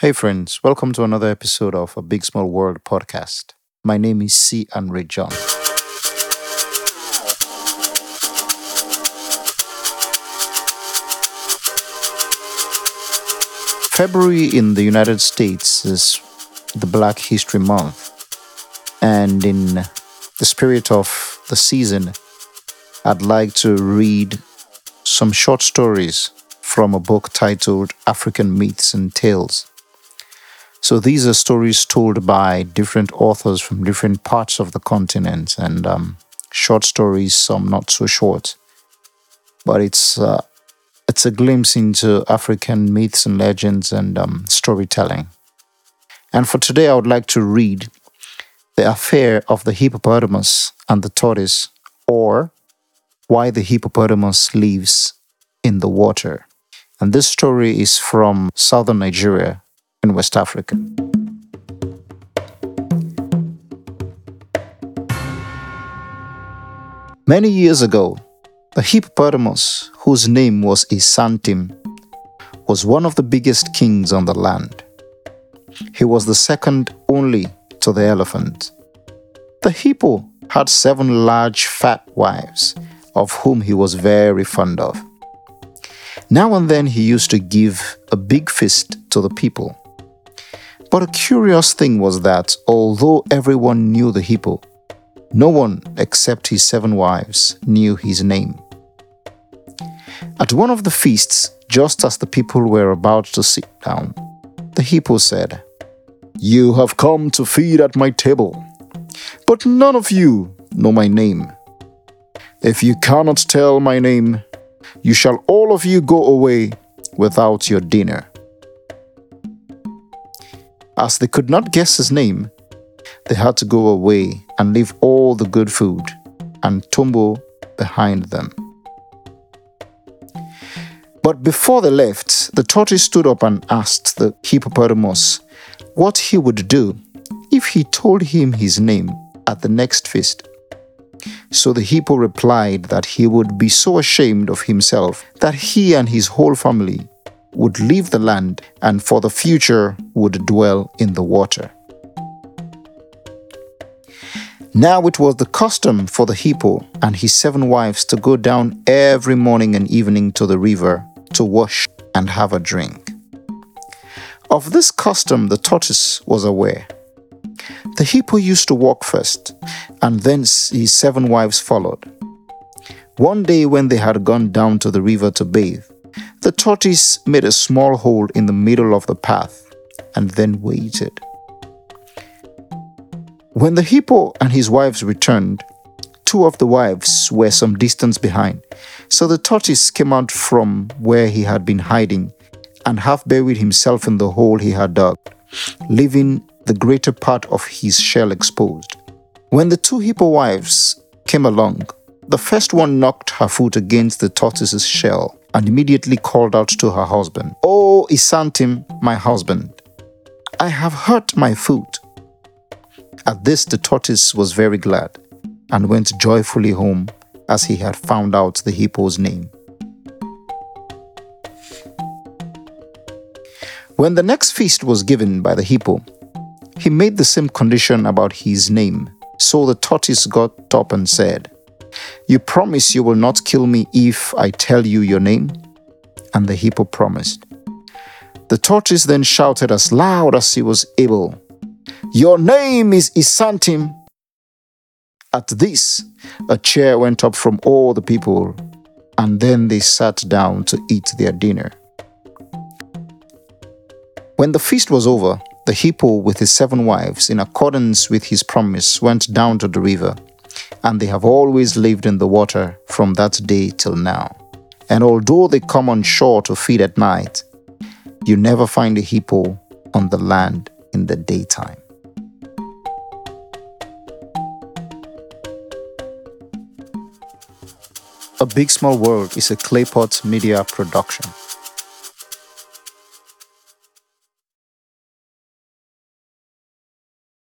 Hey, friends, welcome to another episode of a Big Small World podcast. My name is C. Andre John. February in the United States is the Black History Month, and in the spirit of the season, I'd like to read some short stories from a book titled African Myths and Tales. So these are stories told by different authors from different parts of the continent, and um, short stories, some not so short. But it's uh, it's a glimpse into African myths and legends and um, storytelling. And for today, I would like to read the affair of the hippopotamus and the tortoise, or why the hippopotamus lives in the water. And this story is from southern Nigeria in West Africa. Many years ago, the hippopotamus, whose name was Isantim, was one of the biggest kings on the land. He was the second only to the elephant. The hippo had seven large fat wives, of whom he was very fond of. Now and then he used to give a big feast to the people. But a curious thing was that although everyone knew the hippo, no one except his seven wives knew his name. At one of the feasts, just as the people were about to sit down, the hippo said, You have come to feed at my table, but none of you know my name. If you cannot tell my name, you shall all of you go away without your dinner. As they could not guess his name, they had to go away and leave all the good food and tombo behind them. But before they left, the tortoise stood up and asked the hippopotamus what he would do if he told him his name at the next feast. So the hippo replied that he would be so ashamed of himself that he and his whole family would leave the land and for the future would dwell in the water. Now it was the custom for the hippo and his seven wives to go down every morning and evening to the river to wash and have a drink. Of this custom, the tortoise was aware. The hippo used to walk first, and then his seven wives followed. One day, when they had gone down to the river to bathe, the tortoise made a small hole in the middle of the path and then waited. When the hippo and his wives returned, two of the wives were some distance behind. So the tortoise came out from where he had been hiding and half buried himself in the hole he had dug, leaving the greater part of his shell exposed. When the two hippo wives came along, the first one knocked her foot against the tortoise's shell and immediately called out to her husband, Oh, Isantim, my husband, I have hurt my foot. At this, the tortoise was very glad and went joyfully home as he had found out the hippo's name. When the next feast was given by the hippo, he made the same condition about his name. So the tortoise got up and said, you promise you will not kill me if I tell you your name? And the hippo promised. The tortoise then shouted as loud as he was able, Your name is Isantim. At this, a chair went up from all the people, and then they sat down to eat their dinner. When the feast was over, the hippo with his seven wives, in accordance with his promise, went down to the river and they have always lived in the water from that day till now. And although they come on shore to feed at night, you never find a hippo on the land in the daytime. A Big Small World is a Claypot Media production.